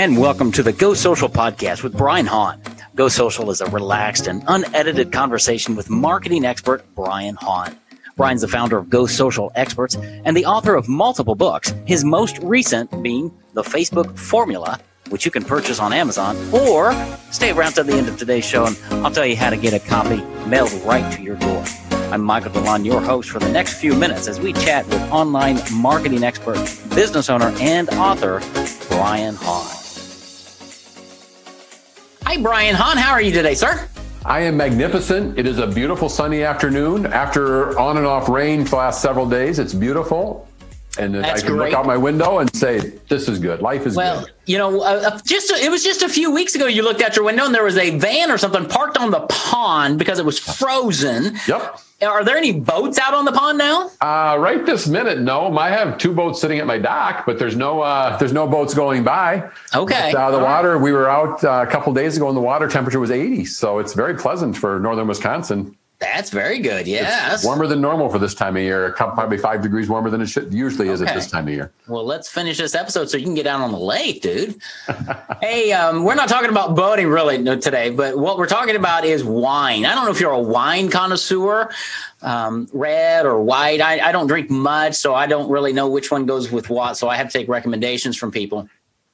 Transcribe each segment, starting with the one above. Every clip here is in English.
And welcome to the Go Social podcast with Brian Hahn. Go Social is a relaxed and unedited conversation with marketing expert Brian Hahn. Brian's the founder of Go Social Experts and the author of multiple books, his most recent being The Facebook Formula, which you can purchase on Amazon, or stay around to the end of today's show and I'll tell you how to get a copy mailed right to your door. I'm Michael DeLon, your host for the next few minutes as we chat with online marketing expert, business owner, and author Brian Hahn. Hi, Brian Hahn. How are you today, sir? I am magnificent. It is a beautiful sunny afternoon after on and off rain for the last several days. It's beautiful. And That's I can great. look out my window and say, "This is good. Life is good. well, good." you know, uh, uh just it was just a few weeks ago. You looked out your window and there was a van or something parked on the pond because it was frozen. Yep. Are there any boats out on the pond now? Uh, right this minute, no. I have two boats sitting at my dock, but there's no uh, there's no boats going by. Okay. But, uh, the All water. Right. We were out uh, a couple days ago, and the water temperature was 80, so it's very pleasant for northern Wisconsin. That's very good. Yeah, it's warmer than normal for this time of year. Probably five degrees warmer than it should, usually is okay. at this time of year. Well, let's finish this episode so you can get out on the lake, dude. hey, um, we're not talking about boating really today, but what we're talking about is wine. I don't know if you're a wine connoisseur, um, red or white. I, I don't drink much, so I don't really know which one goes with what. So I have to take recommendations from people.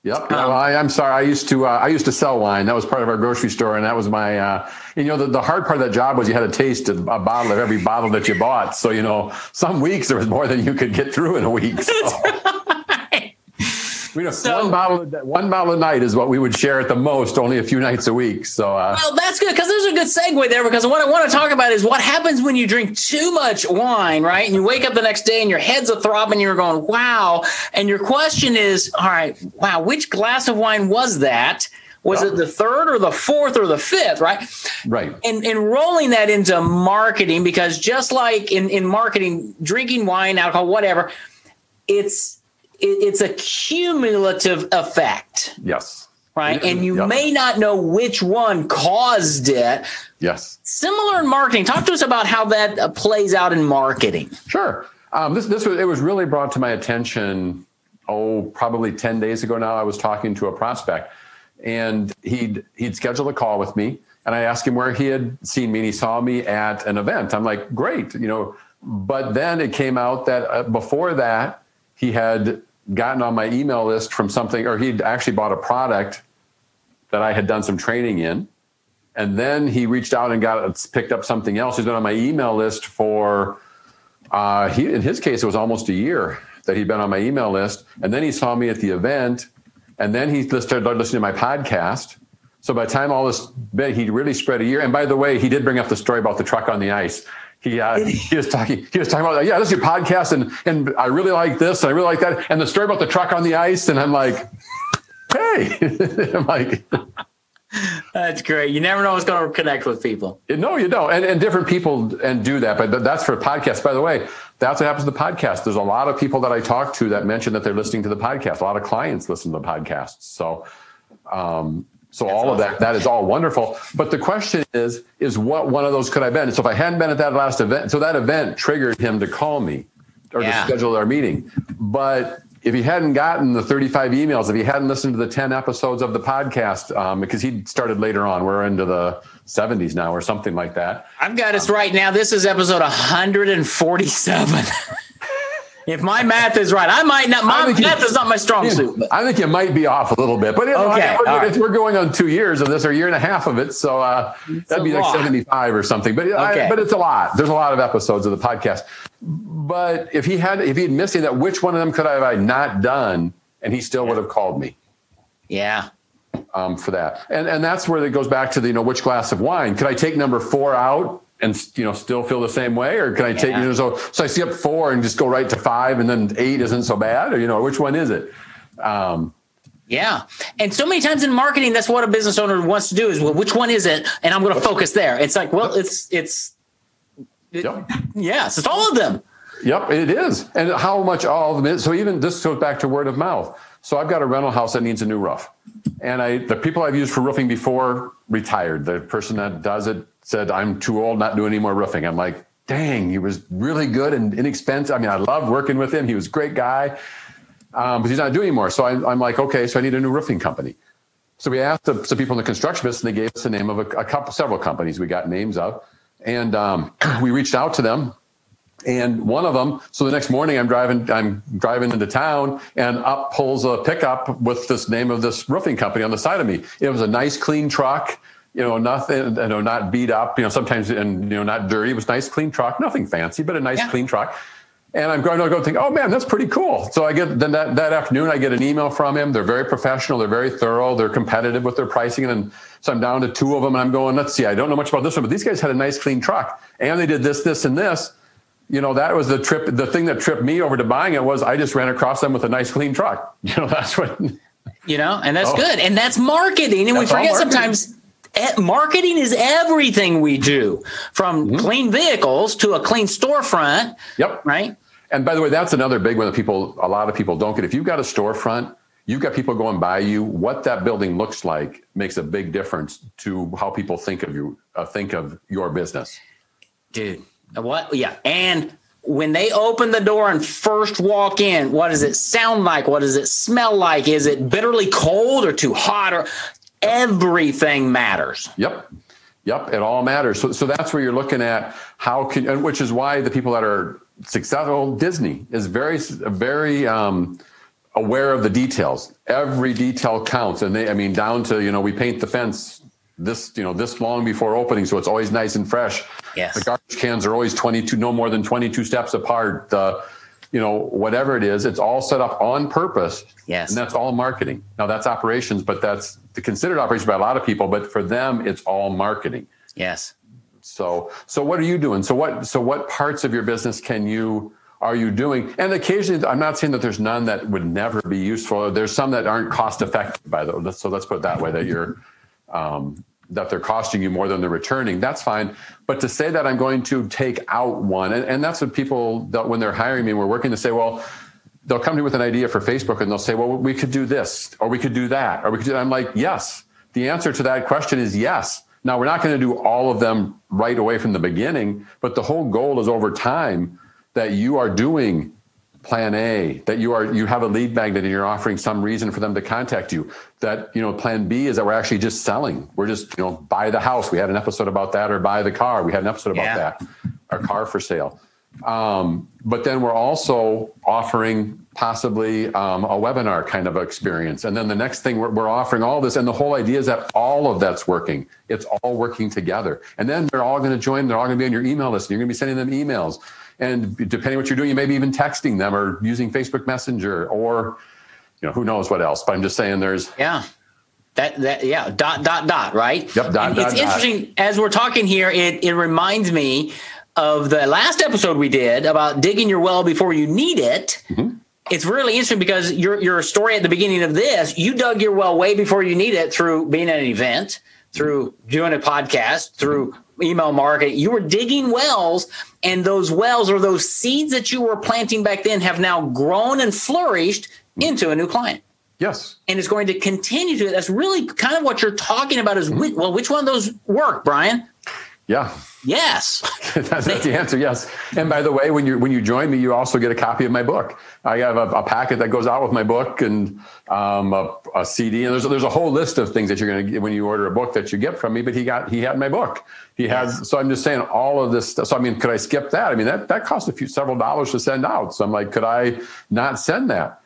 Yep. Um, I, am sorry. I used to uh, I used to sell wine. That was part of our grocery store, and that was my. Uh, you know, the, the hard part of that job was you had to taste a, a, bottle of every bottle that you bought. So you know, some weeks there was more than you could get through in a week. So. We know so, one bottle, one bottle a night is what we would share at the most, only a few nights a week. So, uh, well, that's good because there's a good segue there. Because what I want to talk about is what happens when you drink too much wine, right? And you wake up the next day and your head's a throbbing. You're going, "Wow!" And your question is, "All right, wow, which glass of wine was that?" Was it the third or the fourth or the fifth, right? Right. And, and rolling that into marketing, because just like in, in marketing, drinking wine, alcohol, whatever, it's it's a cumulative effect. Yes. Right. And you yep. may not know which one caused it. Yes. Similar in marketing. Talk to us about how that uh, plays out in marketing. Sure. Um, this, this was, it was really brought to my attention, oh, probably 10 days ago now. I was talking to a prospect and he'd, he'd scheduled a call with me and I asked him where he had seen me and he saw me at an event. I'm like, great, you know, but then it came out that uh, before that, he had gotten on my email list from something, or he'd actually bought a product that I had done some training in. And then he reached out and got picked up something else. He's been on my email list for, uh, he, in his case, it was almost a year that he'd been on my email list. And then he saw me at the event, and then he started listening to my podcast. So by the time all this, he really spread a year. And by the way, he did bring up the story about the truck on the ice he uh, he was talking he was talking about yeah this is your podcast and and I really like this and I really like that. And the story about the truck on the ice and I'm like hey I'm like that's great. You never know what's going to connect with people. No you don't. And, and different people and do that but that's for podcasts. By the way that's what happens to the podcast there's a lot of people that I talk to that mention that they're listening to the podcast. A lot of clients listen to the podcasts. So um, so That's all awesome. of that, that is all wonderful. But the question is, is what one of those could I have been? So if I hadn't been at that last event, so that event triggered him to call me or yeah. to schedule our meeting. But if he hadn't gotten the 35 emails, if he hadn't listened to the 10 episodes of the podcast, um, because he started later on, we're into the 70s now or something like that. I've got us right now. This is episode 147. If my math is right, I might not. My math you, is not my strong suit. But. I think you might be off a little bit, but okay, we're, right. we're, going on two years of this or a year and a half of it, so uh, that'd be like seventy-five or something. But okay. I, but it's a lot. There's a lot of episodes of the podcast. But if he had, if he had missed any that, which one of them could I have I not done, and he still yeah. would have called me? Yeah. Um, for that, and and that's where it goes back to the you know which glass of wine could I take number four out and you know still feel the same way or can i take you know so so i see up four and just go right to five and then eight isn't so bad or you know which one is it um, yeah. And so many times in marketing, that's what a business owner wants to do is, well, which one is it? And I'm going to focus there. It's like, well, it's, it's, it, yep. yes, it's all of them. Yep, it is. And how much all of them is. So even this goes back to word of mouth. So I've got a rental house that needs a new roof. And I, the people I've used for roofing before retired. The person that does it said, I'm too old, not doing any more roofing. I'm like, dang, he was really good and inexpensive. I mean, I loved working with him. He was a great guy. um, but he's not doing anymore. So I, I'm like, okay, so I need a new roofing company. So we asked the, some people in the construction business, and they gave us the name of a, a couple, several companies we got names of, and um, we reached out to them. And one of them, so the next morning I'm driving, I'm driving into town, and up pulls a pickup with this name of this roofing company on the side of me. It was a nice, clean truck, you know, nothing, you know, not beat up, you know, sometimes and you know, not dirty. It was nice, clean truck, nothing fancy, but a nice, yeah. clean truck. And I'm going to go think, oh man, that's pretty cool. So I get then that, that afternoon, I get an email from him. They're very professional. They're very thorough. They're competitive with their pricing. And so I'm down to two of them and I'm going, let's see, I don't know much about this one, but these guys had a nice clean truck and they did this, this, and this. You know, that was the trip. The thing that tripped me over to buying it was I just ran across them with a nice clean truck. You know, that's what, you know, and that's oh. good. And that's marketing. And that's we forget sometimes marketing is everything we do from mm-hmm. clean vehicles to a clean storefront. Yep. Right. And by the way, that's another big one that people, a lot of people don't get. If you've got a storefront, you've got people going by you. What that building looks like makes a big difference to how people think of you, uh, think of your business. Dude, what? Yeah, and when they open the door and first walk in, what does it sound like? What does it smell like? Is it bitterly cold or too hot? Or everything matters. Yep. Yep, it all matters. So, so that's where you're looking at how can, and which is why the people that are successful, Disney is very, very um, aware of the details. Every detail counts, and they, I mean, down to you know, we paint the fence this, you know, this long before opening, so it's always nice and fresh. Yes. The garbage cans are always 22, no more than 22 steps apart. The, you know, whatever it is, it's all set up on purpose. Yes. And that's all marketing. Now that's operations, but that's considered operations by a lot of people, but for them, it's all marketing. Yes. So, so what are you doing? So what, so what parts of your business can you, are you doing? And occasionally, I'm not saying that there's none that would never be useful. There's some that aren't cost effective by the, so let's put it that way, that you're, um, that they're costing you more than they're returning, that's fine. But to say that I'm going to take out one, and, and that's what people, that when they're hiring me, we're working to say, well, they'll come to me with an idea for Facebook and they'll say, well, we could do this, or we could do that, or we could do that. I'm like, yes. The answer to that question is yes. Now, we're not going to do all of them right away from the beginning, but the whole goal is over time that you are doing plan A, that you are you have a lead magnet and you're offering some reason for them to contact you. That you know, plan B is that we're actually just selling. We're just you know buy the house. We had an episode about that, or buy the car. We had an episode about yeah. that. Our car for sale. Um, but then we're also offering possibly um, a webinar kind of experience. And then the next thing we're, we're, offering all this, and the whole idea is that all of that's working. It's all working together. And then they're all going to join. They're all going to be on your email list. And you're going to be sending them emails. And depending what you're doing, you may be even texting them or using Facebook Messenger or, you know, who knows what else. But I'm just saying there's yeah. That, that yeah dot dot dot right yep dot, dot, it's dot. interesting as we're talking here it, it reminds me of the last episode we did about digging your well before you need it mm-hmm it's really interesting because your your story at the beginning of this, you dug your well way before you need it through being at an event, through doing a podcast, through email marketing. You were digging wells, and those wells or those seeds that you were planting back then have now grown and flourished into a new client. Yes. And it's going to continue to. That's really kind of what you're talking about is, well, which one of those work, Brian? Yeah. Yes. that's, that's, the answer. Yes. And by the way, when you when you join me, you also get a copy of my book. I have a, a packet that goes out with my book and um, a, a, CD. And there's there's a whole list of things that you're going to get when you order a book that you get from me. But he got he had my book. He has. Yes. So I'm just saying all of this stuff. So I mean, could I skip that? I mean, that that costs a few several dollars to send out. So I'm like, could I not send that?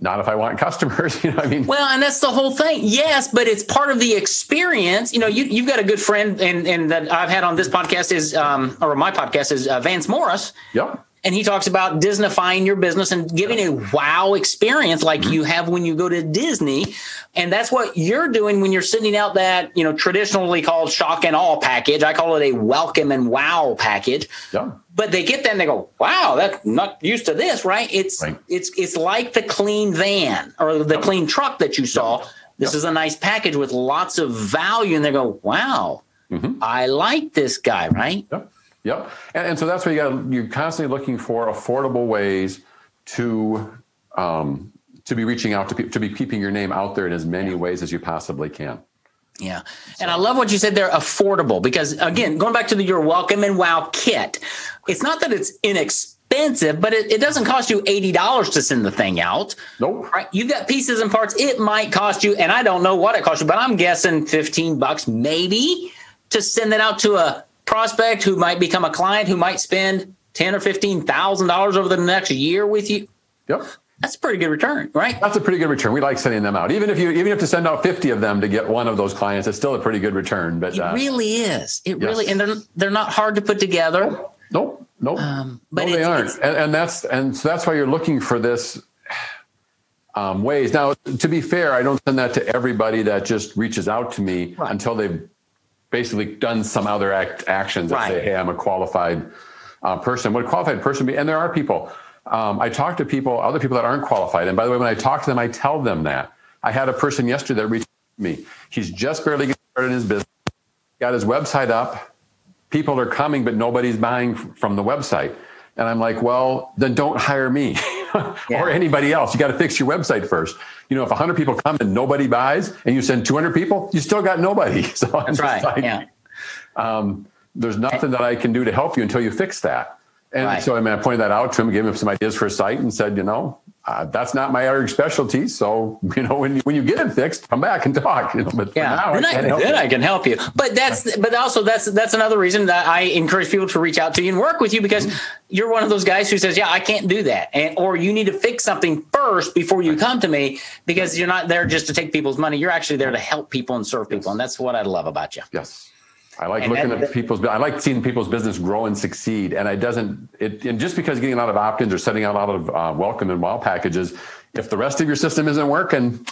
Not if I want customers. You know, I mean, well, and that's the whole thing. Yes, but it's part of the experience. You know, you you've got a good friend, and and that I've had on this podcast is, um, or my podcast is uh, Vance Morris. Yep and he talks about Disneyfying your business and giving a wow experience like mm-hmm. you have when you go to Disney. And that's what you're doing when you're sending out that, you know, traditionally called shock and awe package. I call it a welcome and wow package. Yeah. But they get that and they go, wow, that's not used to this, right? It's right. it's it's like the clean van or the clean truck that you saw. This is a nice package with lots of value. And they go, wow, mm-hmm. I like this guy, right? Yep. Yep. And, and so that's what you got. You're constantly looking for affordable ways to um, to be reaching out to people, to be keeping your name out there in as many ways as you possibly can. Yeah. And I love what you said there affordable because again, going back to the your welcome and wow kit, it's not that it's inexpensive but it, it doesn't cost you $80 to send the thing out. Nope. Right? You've got pieces and parts. It might cost you, and I don't know what it costs you, but I'm guessing 15 bucks maybe to send that out to a prospect who might become a client who might spend ten or fifteen thousand dollars over the next year with you. Yep. That's a pretty good return, right? That's a pretty good return. We like sending them out. Even if you even if you have to send out 50 of them to get one of those clients, it's still a pretty good return. But it uh, really is. It yes. really and they're they're not hard to put together. Nope. Nope. Um, but no, they aren't. And, and that's and so that's why you're looking for this um, ways. Now, to be fair, I don't send that to everybody that just reaches out to me Right. until they've basically done some other act, actions that say, "Hey, I'm a qualified uh, person." What a qualified person be? And there are people. Um, I talk to people, other people that aren't qualified. And by the way, when I talk to them, I tell them that. I had a person yesterday that reached me. He's just barely getting started in his business. Got his website up. People are coming, but nobody's buying from the website. And I'm like, well, then don't hire me Yeah. or anybody else. You got to fix your website first. You know, if 100 people come and nobody buys, and you send 200 people, you still got nobody. So I'm That's just right. like, yeah. um, there's nothing that I can do to help you until you fix that. And Right. so I mean, I pointed that out to him, gave him some ideas for a site, and said, you know, uh, that's not my area of specialty. So you know, when you, when you get it fixed, come back and talk. You know, but Yeah, now, then, I I, then. I can help you. But that's but also that's that's another reason that I encourage people to reach out to you and work with you because Mm-hmm. you're one of those guys who says, "Yeah, I can't do that," and or you need to fix something first before you come to me because you're not there just to take people's money. You're actually there to help people and serve people, and that's what I love about you. Yes. I like And looking that- at people's. I like seeing people's business grow and succeed. And it doesn't. It and just because getting a lot of opt-ins or setting out a lot of uh, welcome and wow packages, if the rest of your system isn't working,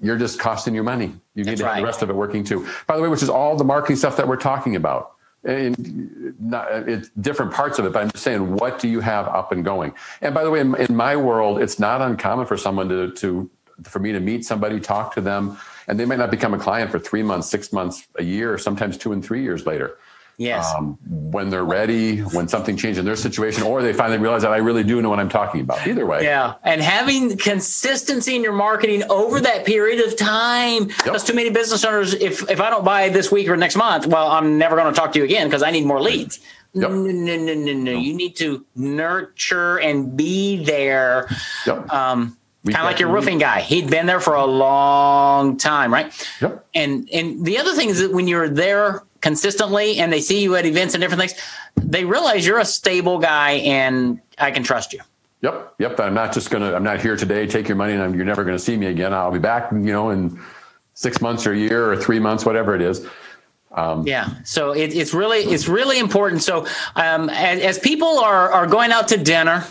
you're just costing your money. You need to have the rest of it working too. By the way, which is all the marketing stuff that we're talking about. And not, it's different parts of it, but I'm just saying, what do you have up and going? And by the way, in, in my world, it's not uncommon for someone to, to, for me to meet somebody, talk to them, and they might not become a client for three months, six months, a year, or sometimes two and three years later. Yes. Um, when they're ready, when something changed in their situation, or they finally realize that I really do know what I'm talking about. Either way. Yeah, and having consistency in your marketing over that period of time. Because too many business owners, if if I don't buy this week or next month, well, I'm never going to talk to you again because I need more leads. Yep. No, no, no, no, no. You need to nurture and be there. Yep. Um, kind of like your roofing guy. He'd been there for a long time, right? Yep. And and the other thing is that when you're there consistently and they see you at events and different things, they realize you're a stable guy and I can trust you. Yep, yep. I'm not just gonna. I'm not here today. Take your money, and I'm, you're never gonna see me again. I'll be back. You know, in six months or a year or three months, whatever it is. Yeah. So it, it's really it's really important. So um, as, as people are are going out to dinner,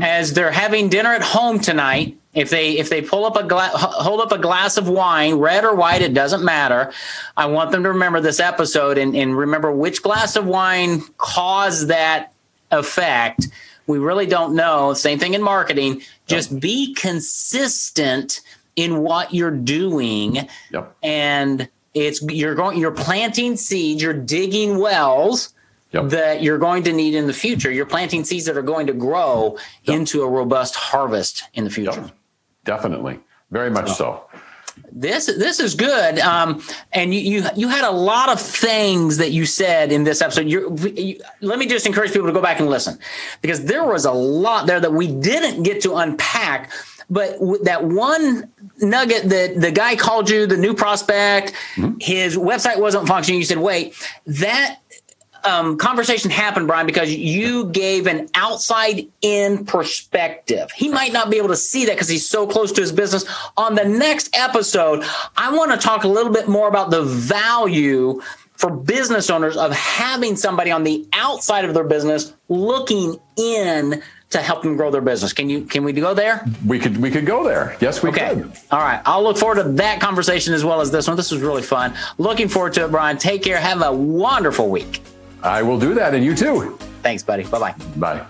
as they're having dinner at home tonight, if they if they pull up a gla- hold up a glass of wine, red or white, it doesn't matter. I want them to remember this episode and, and remember which glass of wine caused that effect. We really don't know. Same thing in marketing. Just be consistent in what you're doing Yep. and it's you're going you're planting seeds you're digging wells Yep. that you're going to need in the future you're planting seeds that are going to grow into a robust harvest in the future Yep. Definitely. Very much so. this this is good um, and you, you you had a lot of things that you said in this episode You're, you, let me just encourage people to go back and listen because there was a lot there that we didn't get to unpack but that one nugget that the guy called you the new prospect his website wasn't functioning you said wait that um, conversation happened, Brian, because you gave an outside in perspective. He might not be able to see that because he's so close to his business. On the next episode, I want to talk a little bit more about the value for business owners of having somebody on the outside of their business looking in to help them grow their business. Can you can we go there? We could we could go there. Yes, we Okay. could. All right. I'll look forward to that conversation as well as this one. This was really fun. Looking forward to it, Brian. Take care. Have a wonderful week. I will do that, and you too. Thanks, buddy. Bye bye. Bye.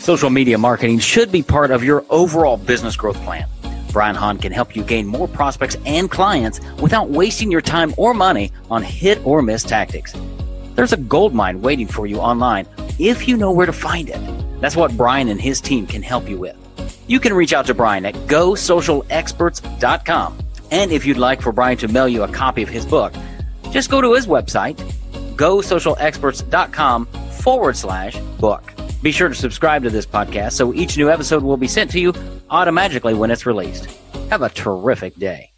Social media marketing should be part of your overall business growth plan. Brian Hahn can help you gain more prospects and clients without wasting your time or money on hit or miss tactics. There's a gold mine waiting for you online if you know where to find it. That's what Brian and his team can help you with. You can reach out to Brian at gosocialexperts.com. And if you'd like for Brian to mail you a copy of his book, just go to his website, gosocialexperts.com forward slash book. Be sure to subscribe to this podcast so each new episode will be sent to you automatically when it's released. Have a terrific day.